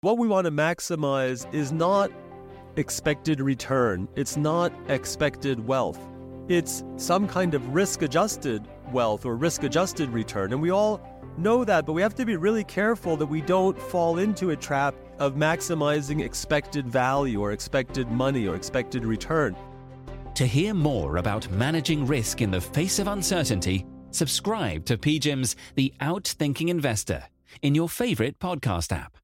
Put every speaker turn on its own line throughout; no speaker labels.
What we want to maximize is not expected return, it's not expected wealth. It's some kind of risk adjusted wealth or risk adjusted return. And we all know that, but we have to be really careful that we don't fall into a trap of maximizing expected value or expected money or expected return.
To hear more about managing risk in the face of uncertainty, subscribe to PGIM's The Outthinking Investor in your favorite podcast app.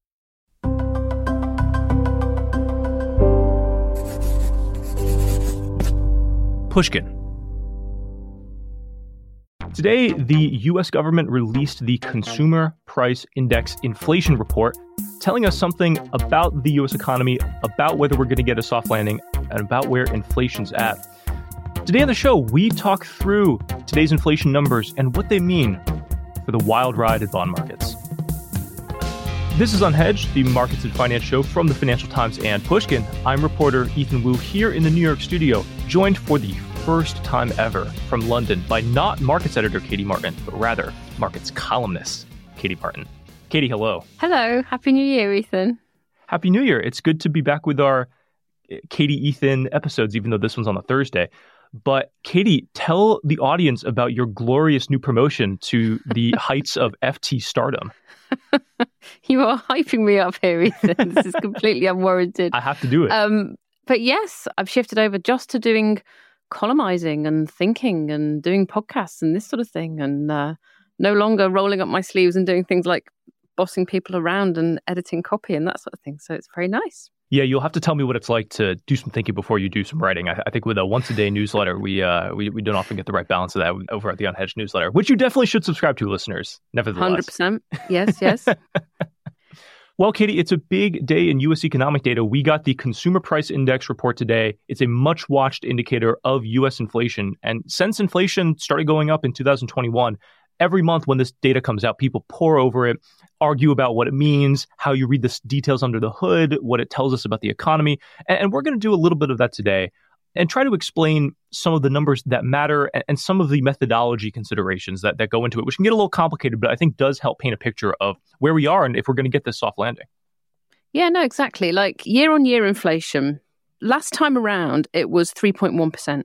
Pushkin. Today, the US government released the Consumer Price Index Inflation Report, telling us something about the US economy, about whether we're going to get a soft landing, and about where inflation's at. Today on the show, we talk through today's inflation numbers and what they mean for the wild ride in bond markets. This is Unhedged, the markets and finance show from the Financial Times and Pushkin. I'm reporter Ethan Wu here in the New York studio, joined for the first time ever from London by not markets editor Katie Martin, but rather markets columnist Katie Martin. Katie, hello.
Hello. Happy New Year, Ethan.
Happy New Year. It's good to be back with our eh, Katie Ethan episodes, even though this one's on a Thursday. But Katie, tell the audience about your glorious new promotion to the heights of FT stardom.
you are hyping me up here, Ethan. this is completely unwarranted.
I have to do it. Um,
but yes, I've shifted over just to doing columnizing and thinking and doing podcasts and this sort of thing, and uh, no longer rolling up my sleeves and doing things like bossing people around and editing copy and that sort of thing. So it's very nice.
Yeah, you'll have to tell me what it's like to do some thinking before you do some writing. I, I think with a once a day newsletter, we, uh, we we don't often get the right balance of that over at the Unhedged newsletter, which you definitely should subscribe to, listeners. Nevertheless,
hundred percent. Yes, yes.
Well, Katie, it's a big day in U.S. economic data. We got the Consumer Price Index report today. It's a much watched indicator of U.S. inflation. And since inflation started going up in 2021, every month when this data comes out, people pore over it, argue about what it means, how you read the details under the hood, what it tells us about the economy. And, we're going to do a little bit of that today and try to explain some of the numbers that matter and, and, some of the methodology considerations that, that go into it, which can get a little complicated, but I think does help paint a picture of where we are and if we're going to get this soft landing.
Yeah, no, exactly. Like year on year inflation, last time around, it was 3.1%.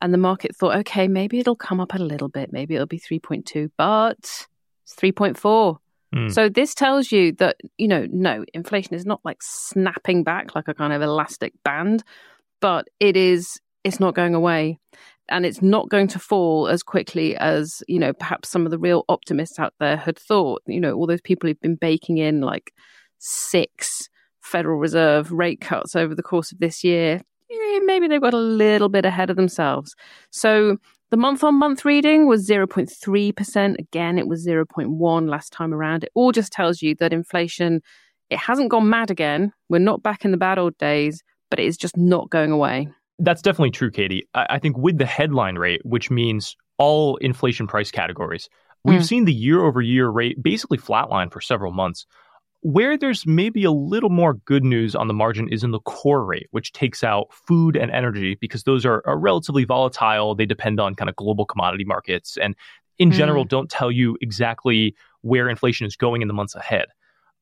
And the market thought, okay, maybe it'll come up a little bit. Maybe it'll be 3.2, but it's 3.4. Mm. So this tells you that, you know, no, inflation is not like snapping back like a kind of elastic band, but it is, it's not going away. And it's not going to fall as quickly as, you know, perhaps some of the real optimists out there had thought. You know, all those people who've been baking in like six Federal Reserve rate cuts over the course of this year eh, maybe they've got a little bit ahead of themselves. So the month on month reading was 0.3%. Again, it was 0.1 last time around. It all just tells you that inflation, it hasn't gone mad again. We're not back in the bad old days, but it is just not going away.
That's definitely true, Katie. I, I think with the headline rate, which means all inflation price categories, we've mm. seen the year over year rate basically flatline for several months. Where there's maybe a little more good news on the margin is in the core rate, which takes out food and energy because those are, are relatively volatile. They depend on kind of global commodity markets and, in mm. general, don't tell you exactly where inflation is going in the months ahead.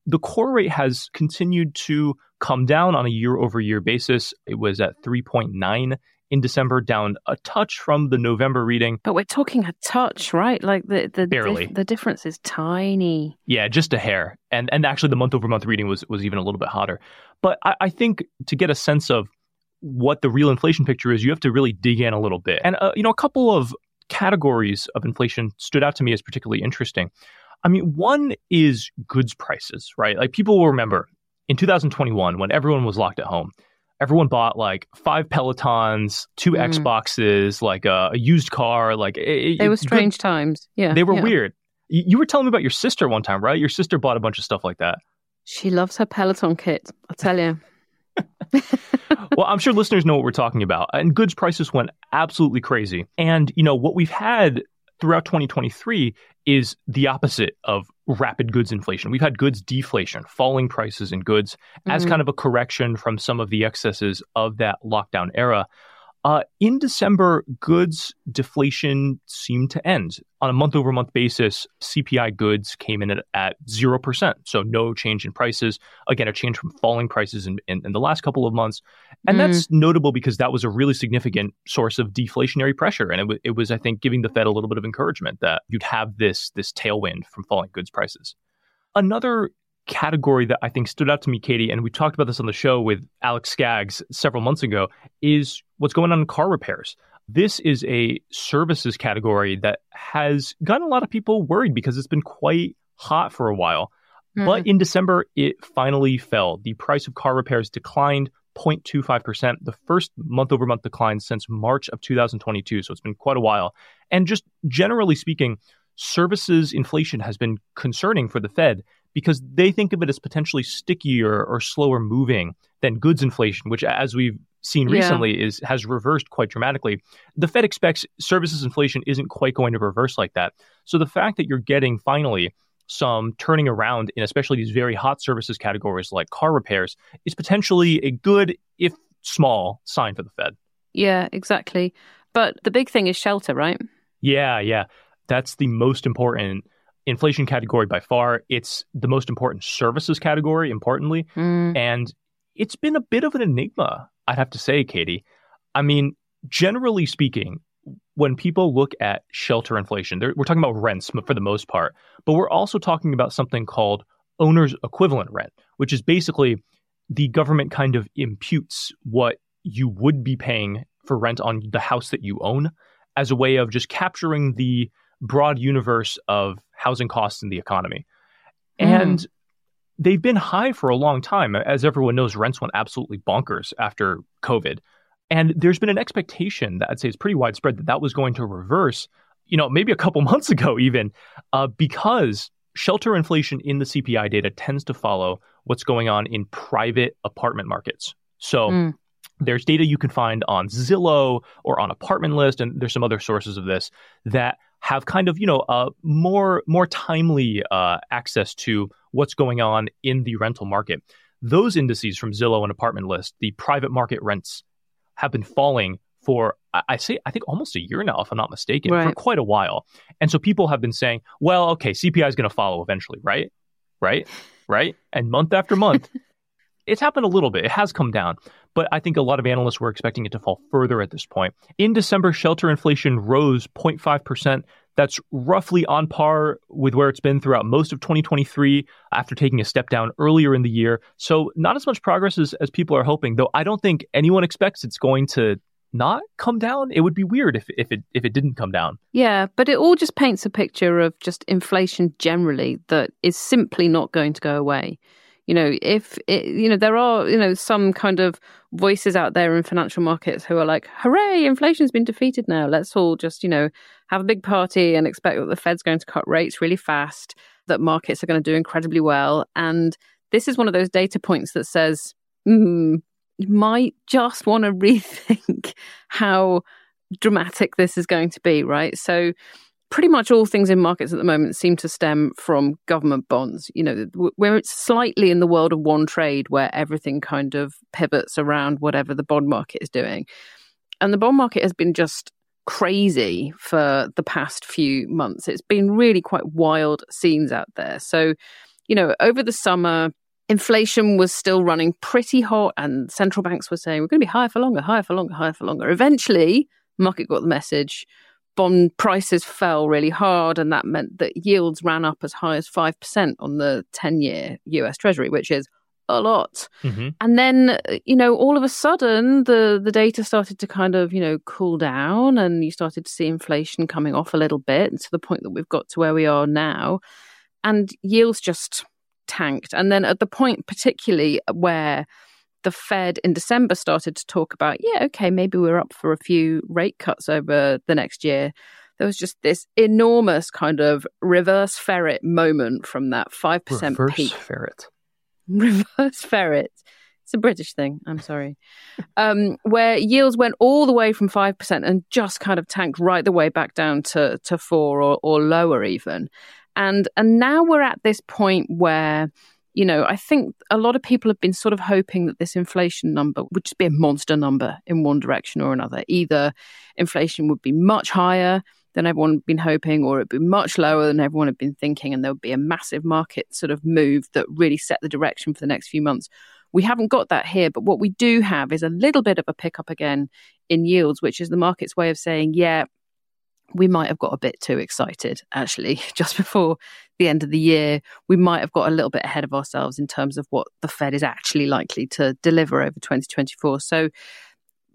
The core rate has continued to come down on a year over year basis. It was at 3.9 in December, down a touch from the November reading.
But we're talking a touch, right? Like the the
barely
dif- the difference is tiny.
Yeah, just a hair. And and actually, the month over month reading was was even a little bit hotter. But I, I, think to get a sense of what the real inflation picture is, you have to really dig in a little bit. And uh, you know, a couple of categories of inflation stood out to me as particularly interesting. I mean, one is goods prices, right? Like people will remember in 2021 when everyone was locked at home everyone bought like five Pelotons, two mm. Xboxes, like a, a, used car. Like
it, they were strange good, times. Yeah,
they were
yeah.
weird. You, you, were telling me about your sister one time, right? Your sister bought a bunch of stuff like that.
She loves her Peloton kit. I'll tell you.
well, I'm sure listeners know what we're talking about. And goods prices went absolutely crazy. And, you know, what we've had throughout 2023 is the opposite of rapid goods inflation. We've had goods deflation, falling prices in goods as mm-hmm. kind of a correction from some of the excesses of that lockdown era. Uh, in December, goods deflation seemed to end. On a month over month basis, CPI goods came in at, at 0%. So no change in prices. Again, a change from falling prices in, in, in the last couple of months. And mm. that's notable because that was a really significant source of deflationary pressure. And it, w- it was, I think, giving the Fed a little bit of encouragement that you'd have this, this tailwind from falling goods prices. Another category that I think stood out to me, Katie, and we talked about this on the show with Alex Scaggs several months ago, is what's going on in car repairs. This is a services category that has gotten a lot of people worried because it's been quite hot for a while. Mm. But in December, it finally fell. The price of car repairs declined 0.25%, the first month over month decline since March of 2022. So it's been quite a while. And just generally speaking, services inflation has been concerning for the Fed because they think of it as potentially stickier or slower moving than goods inflation, which, as we've seen recently, yeah. is has reversed quite dramatically. The Fed expects services inflation isn't quite going to reverse like that. So the fact that you're getting finally some turning around in especially these very hot services categories like car repairs is potentially a good, if small, sign for the Fed.
Yeah, exactly. But the big thing is shelter, right?
Yeah, yeah. That's the most important inflation category by far. It's the most important services category, importantly. Mm. And it's been a bit of an enigma, I'd have to say, Katie. I mean, generally speaking, when people look at shelter inflation, we're talking about rents for the most part, but we're also talking about something called owner's equivalent rent, which is basically the government kind of imputes what you would be paying for rent on the house that you own as a way of just capturing the broad universe of housing costs in the economy. Mm. And they've been high for a long time. As everyone knows, rents went absolutely bonkers after COVID. And there's been an expectation that I'd say is pretty widespread that that was going to reverse, you know, maybe a couple months ago, even, uh, because shelter inflation in the CPI data tends to follow what's going on in private apartment markets. So mm. there's data you can find on Zillow or on Apartment List, and there's some other sources of this that have kind of you know uh, more more timely uh, access to what's going on in the rental market. Those indices from Zillow and Apartment List, the private market rents, have been falling for I say I think almost a year now, if I'm not mistaken, right. for quite a while. And so people have been saying, well, okay, CPI is going to follow eventually, right? Right? Right? And month after month, it's happened a little bit. It has come down, but I think a lot of analysts were expecting it to fall further at this point. In December, shelter inflation rose 0.5%. That's roughly on par with where it's been throughout most of 2023 after taking a step down earlier in the year. So, not as much progress as, as people are hoping, though I don't think anyone expects it's going to not come down. It would be weird if, if it if it didn't come down.
Yeah, but it all just paints a picture of just inflation generally that is simply not going to go away you know if it, you know there are you know some kind of voices out there in financial markets who are like hooray inflation's been defeated now. Let's all just you know have a big party and expect that the fed's going to cut rates really fast that markets are going to do incredibly well. And this is one of those data points that says mm, you might just want to rethink how dramatic this is going to be right? So pretty much all things in markets at the moment seem to stem from government bonds. You know, where it's slightly in the world of one trade where everything kind of pivots around whatever the bond market is doing. And the bond market has been just crazy for the past few months. It's been really quite wild scenes out there. So, you know, over the summer, inflation was still running pretty hot and central banks were saying we're going to be higher for longer, higher for longer, higher for longer. Eventually, market got the message bond prices fell really hard, and that meant that yields ran up as high as 5% on the 10 year US Treasury, which is a lot. Mm-hmm. And then, you know, all of a sudden the, the data started to kind of, you know, cool down and you started to see inflation coming off a little bit to the point that we've got to where we are now. And yields just tanked. And then at the point, particularly where the Fed in December started to talk about, yeah, okay, maybe we're up for a few rate cuts over the next year. There was just this enormous kind of reverse ferret moment from that 5%
reverse
peak.
ferret.
Reverse ferret. It's a British thing. I'm sorry. um, where yields went all the way from 5% and just kind of tanked right the way back down to, to four or, or lower even. And, and now we're at this point where you know, I think a lot of people have been sort of hoping that this inflation number would just be a monster number in one direction or another. Either inflation would be much higher than everyone had been hoping, or it'd be much lower than everyone had been thinking, and there would be a massive market sort of move that really set the direction for the next few months. We haven't got that here, but what we do have is a little bit of a pickup again in yields, which is the market's way of saying, yeah, we might have got a bit too excited actually just before the end of the year. We might have got a little bit ahead of ourselves in terms of what the Fed is actually likely to deliver over 2024. So,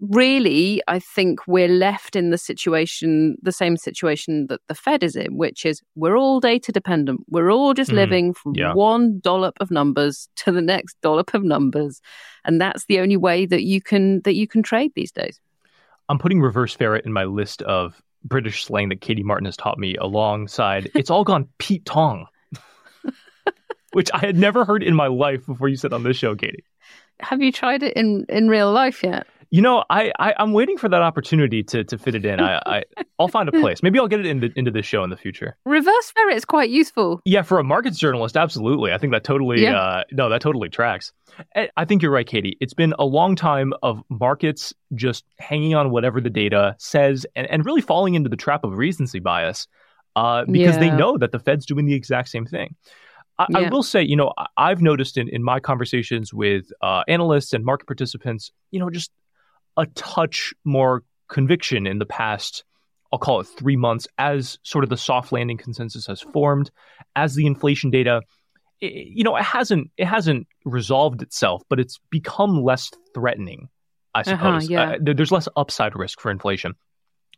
really, I think we're left in the situation, the same situation that the Fed is in, which is we're all data dependent. We're all just mm, living from yeah. one dollop of numbers to the next dollop of numbers, and that's the only way that you can that you can trade these days.
I'm putting reverse ferret in my list of British slang that Katie Martin has taught me alongside It's All Gone Pete Tong, which I had never heard in my life before you said on this show, Katie.
Have you tried it in, in real life yet?
You know, I, I am waiting for that opportunity to to fit it in. I, I I'll find a place. Maybe I'll get it into into this show in the future.
Reverse ferret is quite useful.
Yeah, for a markets journalist, absolutely. I think that totally. Yeah. Uh, no, that totally tracks. I think you're right, Katie. It's been a long time of markets just hanging on whatever the data says and, and really falling into the trap of recency bias uh, because yeah. they know that the Fed's doing the exact same thing. I, yeah. I, will say, you know, I've noticed in, in my conversations with uh, analysts and market participants, you know, just a touch more conviction in the past, I'll call it three months, as sort of the soft landing consensus has formed, as the inflation data, you know, it hasn't it hasn't resolved itself, but it's become less threatening. I uh-huh, suppose uh-huh, yeah. uh, there's less upside risk for inflation.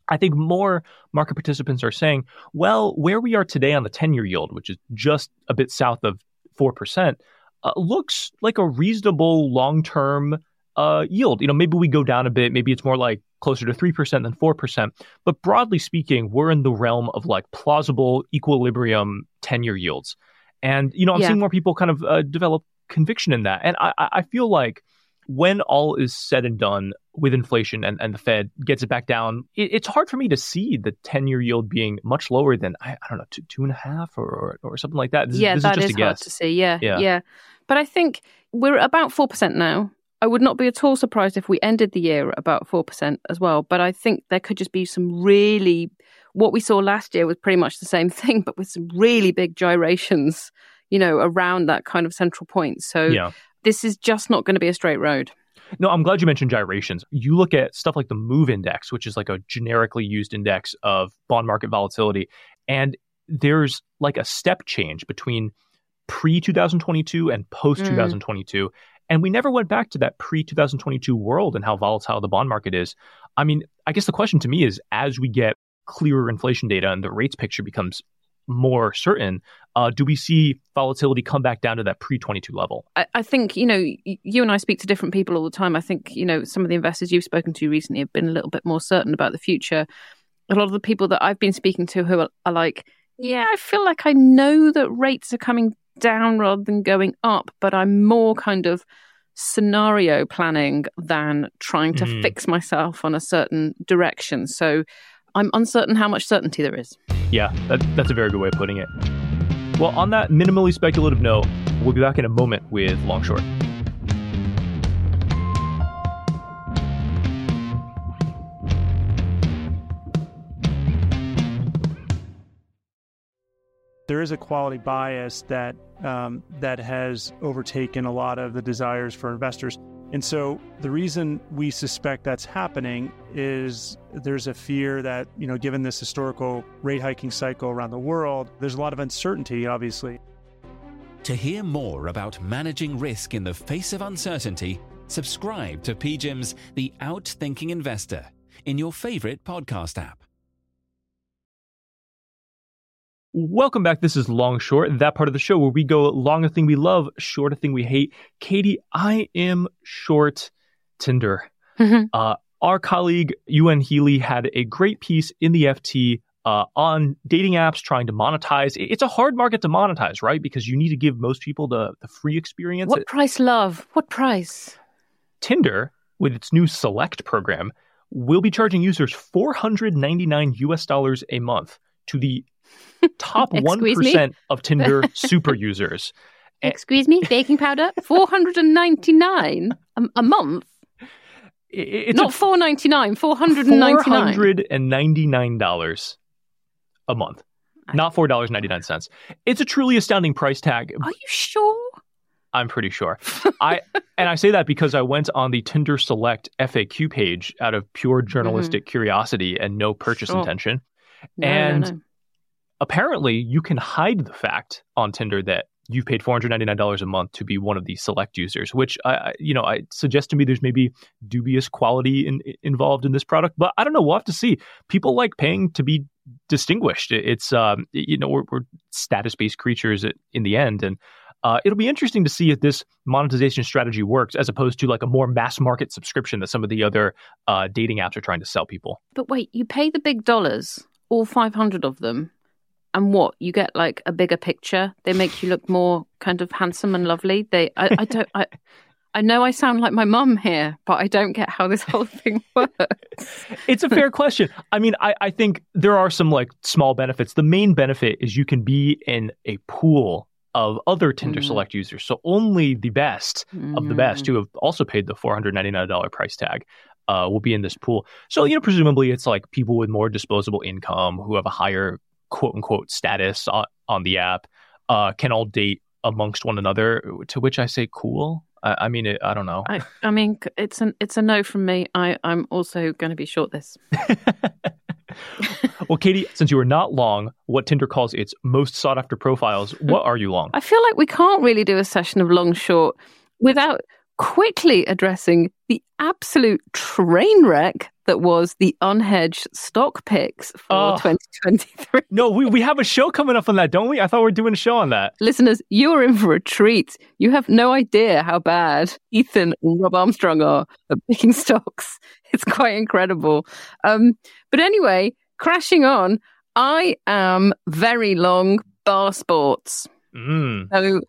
I think more market participants are saying, well, where we are today on the 10 year yield, which is just a bit south of 4%, uh, looks like a reasonable long term uh, yield. You know, maybe we go down a bit. Maybe it's more like closer to 3% than 4%. But broadly speaking, we're in the realm of like plausible equilibrium 10 year yields. And, you know, I'm yeah. seeing more people kind of uh, develop conviction in that. And I, I feel like when all is said and done with inflation and, and the Fed gets it back down, it, it's hard for me to see the 10 year yield being much lower than, I, I don't know, two, two and a half or, or, or something like that. This,
yeah,
this
that
is,
is hard to see. Yeah, yeah. Yeah. But I think we're about 4% now. I would not be at all surprised if we ended the year at about 4% as well. But I think there could just be some really, what we saw last year was pretty much the same thing, but with some really big gyrations, you know, around that kind of central point. So yeah. this is just not going to be a straight road.
No, I'm glad you mentioned gyrations. You look at stuff like the MOVE index, which is like a generically used index of bond market volatility, and there's like a step change between pre 2022 and post 2022. Mm. And we never went back to that pre 2022 world and how volatile the bond market is. I mean, I guess the question to me is as we get clearer inflation data and the rates picture becomes more certain, uh, do we see volatility come back down to that pre 22 level?
I, I, think, you know, you and I speak to different people all the time. I think, you know, some of the investors you've spoken to recently have been a little bit more certain about the future. A lot of the people that I've been speaking to who are, are like, yeah, I feel like I know that rates are coming down rather than going up, but I'm more kind of scenario planning than trying to mm. fix myself on a certain direction. So I'm uncertain how much certainty there is.
Yeah, that, that's a very good way of putting it. Well, on that minimally speculative note, we'll be back in a moment with Long Short.
There is a quality bias that um, that has overtaken a lot of the desires for investors. And so the reason we suspect that's happening is there's a fear that, you know, given this historical rate hiking cycle around the world, there's a lot of uncertainty, obviously.
To hear more about managing risk in the face of uncertainty, subscribe to PGIM's The Outthinking Investor in your favorite podcast app.
Welcome back. This is Long Short, that part of the show where we go long a thing we love, short a thing we hate. Katie, I am short Tinder. Mm-hmm. Uh, our colleague Yuan Healy had a great piece in the FT uh, on dating apps trying to monetize. It's a hard market to monetize, right? Because you need to give most people the, the free experience.
What price, love? What price?
Tinder, with its new Select program, will be charging users 499 US dollars a month to the top 1% of Tinder super users.
Excuse me, baking powder, four hundred and ninety nine a month.
It's
Not four ninety nine, four hundred and ninety
Four
nine.
hundred and ninety nine dollars a month, not four dollars ninety nine cents. It's a truly astounding price tag.
Are you sure?
I'm pretty sure. I and I say that because I went on the Tinder Select FAQ page out of pure journalistic curiosity and no purchase
Mm-hmm. Sure.
intention.
No, no,
And
no.
Apparently, you can hide the fact on Tinder that you've paid $499 a month to be one of the select users, which I, you know, I suggest to me there's maybe dubious quality in, involved in this product, but I don't know. We'll have to see. People like paying to be distinguished. It's um, you know, we're, we're status-based creatures in the end, and uh, it'll be interesting to see if this monetization strategy works as opposed to like a more mass market subscription that some of the other uh, dating apps are trying to sell people.
But wait, you pay the big dollars, all 500 of them, and what? You get like a bigger picture. They make you look more kind of handsome and lovely. They, I, I don't, I, I know I sound like my mum here, but I don't get how this whole thing works.
It's a fair question. I mean, I, I think there are some like small benefits. The main benefit is you can be in a pool of other Tinder
Mhm.
Select users. So only the best of the best
Mhm.
who have also paid the $499 price tag uh, will be in this pool. So, you know, presumably it's like people with more disposable income who have a higher quote unquote status on, on the app uh, can all date amongst one another, to which I say cool. I, I mean, it, I don't know.
I, I mean, it's an, it's a no from me. I, I'm also going to be short this.
well, Katie, since you are not long, what Tinder calls its most sought after profiles, what are you long?
I feel like we can't really do a session of long short without quickly addressing the absolute train wreck that was the unhedged stock picks for
Oh.
2023.
No, we, we have a show coming up on that, don't we? I thought we were doing a show on that.
Listeners, you are in for a treat. You have no idea how bad Ethan and Rob Armstrong are at picking stocks. It's quite incredible. Um, but anyway, crashing on, I am very long bar sports.
Mm.
So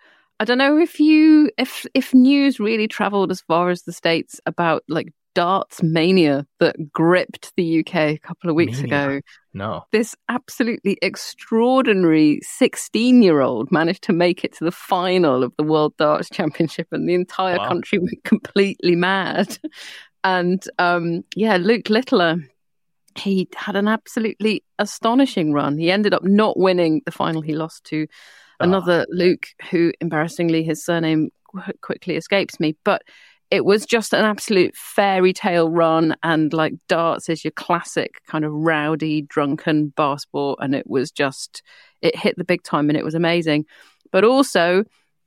I don't know if you if if news really travelled as far as the states about like darts mania that gripped the UK a couple of weeks
Mania.
ago.
No.
This absolutely extraordinary 16 year old managed to make it to the final of the World Darts Championship, and the entire
Wow.
country went completely mad. And um, yeah, Luke Littler, he had an absolutely astonishing run. He ended up not winning the final. He lost to. Another Luke, who embarrassingly his surname quickly escapes me. But it was just an absolute fairy tale run, and like darts is your classic kind of rowdy, drunken bar sport, and it was just it hit the big time, and it was amazing. But also,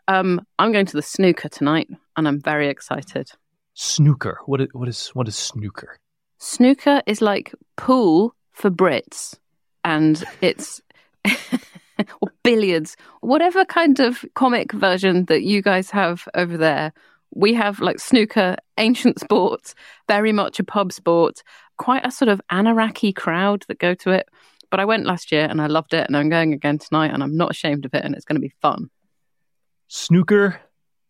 um, I'm going to the snooker tonight, and I'm very excited.
Snooker. What is, what is what is snooker?
Snooker is like pool for Brits, and it's or billiards, whatever kind of comic version that you guys have over there. We have like snooker, ancient sports, very much a pub sport, quite a sort of Anaraki crowd that go to it. But I went last year and I loved it, and I'm going again tonight, and I'm not ashamed of it, and it's going to be fun.
Snooker,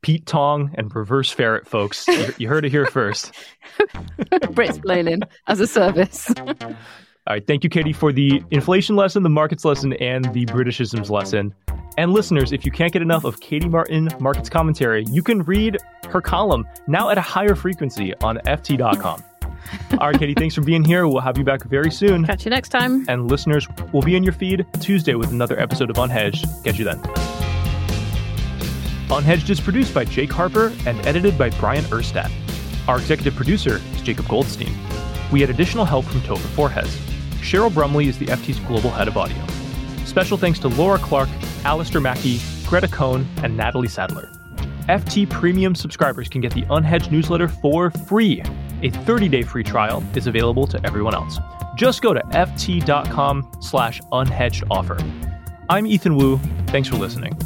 Pete Tong, and reverse ferret, folks. You, you heard it here first.
Brits playing as a service.
All right. Thank you, Katie, for the inflation lesson, the markets lesson, and the Britishisms lesson. And listeners, if you can't get enough of Katie Martin Markets Commentary, you can read her column now at a higher frequency on FT.com. All right, Katie, thanks for being here. We'll have you back very soon.
Catch you next time.
And listeners, we'll be in your feed Tuesday with another episode of Unhedged. Catch you then. Unhedged is produced by Jake Harper and edited by Bryant Urstadt. Our executive producer is Jacob Goldstein. We had additional help from Topher Forhecz. Cheryl Brumley is the FT's global head of audio. Special thanks to Laura Clark, Alistair Mackey, Greta Cohn, and Natalie Sadler. FT Premium subscribers can get the Unhedged newsletter for free. A 30-day free trial is available to everyone else. Just go to ft.com slash unhedged offer. I'm Ethan Wu. Thanks for listening.